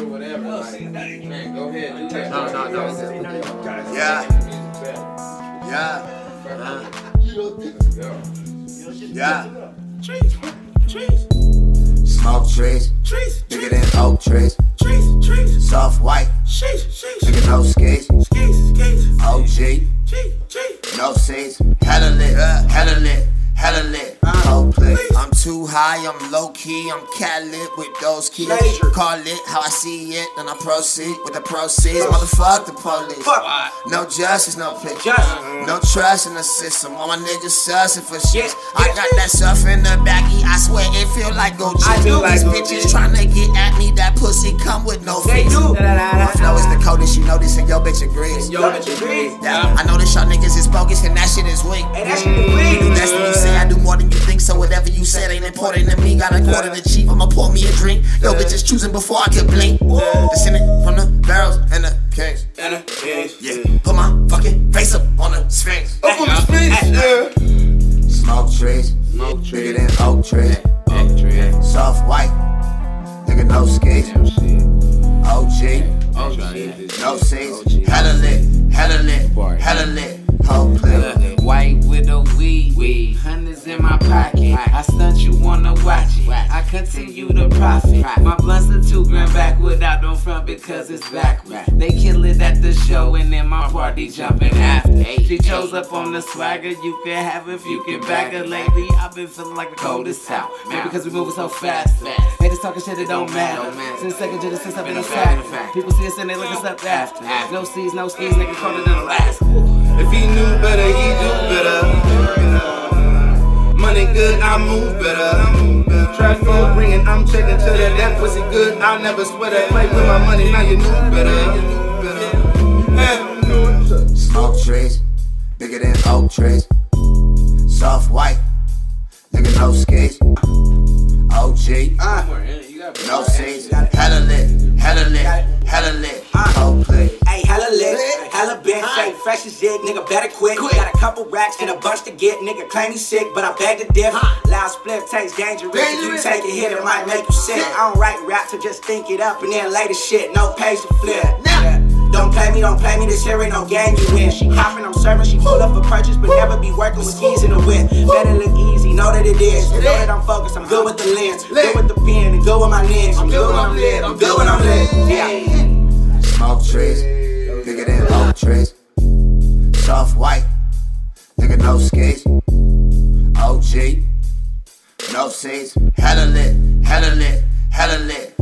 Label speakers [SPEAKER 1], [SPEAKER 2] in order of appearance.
[SPEAKER 1] or whatever. Like, man, go ahead, do that.
[SPEAKER 2] No, no, no, it's
[SPEAKER 1] no.
[SPEAKER 2] Yeah. Yeah.
[SPEAKER 1] Let's go.
[SPEAKER 2] Yeah.
[SPEAKER 3] Trees, trees,
[SPEAKER 2] Smoke trees.
[SPEAKER 3] trees,
[SPEAKER 2] Bigger than oak trees.
[SPEAKER 3] trees, trees,
[SPEAKER 2] Soft white.
[SPEAKER 3] sheesh, sheesh,
[SPEAKER 2] Nigga no skis.
[SPEAKER 3] skis, skis,
[SPEAKER 2] OG.
[SPEAKER 3] G, G.
[SPEAKER 2] No seats. Hella lit. Uh, Hella lit. Hella lit. Uh, Coldplay. I'm too high. I'm low key. I'm cat lit with those keys.
[SPEAKER 3] Major.
[SPEAKER 2] Call it how I see it. Then I proceed with the proceeds. Motherfuck the police.
[SPEAKER 3] Fuck.
[SPEAKER 2] No justice, no picture.
[SPEAKER 3] Justice. Mm-hmm.
[SPEAKER 2] No trust in the system. All my niggas sussing for shit.
[SPEAKER 3] Yeah,
[SPEAKER 2] I got that stuff in the baggie. I swear it feel like go
[SPEAKER 3] I do.
[SPEAKER 2] These bitches
[SPEAKER 3] Gucci.
[SPEAKER 2] tryna get at me. That this, and your bitch agrees.
[SPEAKER 3] Yo, bitch, agrees.
[SPEAKER 2] Yeah, I know this y'all niggas is bogus and that shit is weak.
[SPEAKER 3] Hey, that shit is weak.
[SPEAKER 2] Do less than you say, I do more than you think. So whatever you said ain't important to me. Got a quarter to the chief, I'ma pour me a drink. Yo, bitches choosing before I could blink. Descending from the barrels and the kings.
[SPEAKER 3] And a bitch.
[SPEAKER 2] Yeah, put my fucking face up on the Sphinx.
[SPEAKER 1] Up on the Sphinx, yeah.
[SPEAKER 2] Smoke trees,
[SPEAKER 1] Smoke
[SPEAKER 2] bigger
[SPEAKER 1] trees.
[SPEAKER 2] than oak trees.
[SPEAKER 1] Oak tree.
[SPEAKER 2] Soft white, nigga no skis.
[SPEAKER 1] Damn shit.
[SPEAKER 2] Oh, OG,
[SPEAKER 1] I'm trying to hit this
[SPEAKER 2] no
[SPEAKER 1] shit.
[SPEAKER 2] Hella lit, hella lit, hella lit. Whole clip.
[SPEAKER 4] White with a weed, weed. Hundreds in my pocket. I stunt you wanna watch it. I continue to profit. My blunts are two grand backward. I don't front because it's backward. They kill it at the show and then my party jumping after. She chose up on the swagger. You can have it if you can back her. Lately, I've been feeling like the coldest out. Maybe because we moving so fast. Haters talking shit, it don't matter. Since second gen, since I've been a fact. People see us and they look us up after. No C's, no skis, nigga colder than Alaska.
[SPEAKER 3] If he knew better, he do better. Money good, I move better. Track food ringing, I'm checking to that. That pussy good, I'll never sweat it. Play with my money, now you knew better. Yeah.
[SPEAKER 2] Smoke trees, bigger than oak trees. Soft white, nigga no skis. OG, ah. no seats. Hella lit, hella lit, hella lit. Ah. Whole clip.
[SPEAKER 5] Hey, hella lit, hella bent, fake, fresh as shit, nigga better quit. Got a couple racks and a bunch to get, nigga claim he sick, but I beg to differ. Loud split tastes dangerous, if you take a hit, it might make you sick. I don't write rap to just think it up and then lay the shit, no page to flip. Yeah. Don't play me, don't play me, this here ain't no game you win. She hopping, I'm serving, she pull up for purchase, but never be working with skis in the whip. Better look easy, know that it is. Know that I'm focused, I'm good with the lens, good with the pen, and good with my lens. I'm good when I'm lit, I'm good when I'm lit. Yeah.
[SPEAKER 2] Smoke trees, bigger than oak trees. Soft white, nigga no skis. OG, no seats. Hella lit, hella lit, hella lit,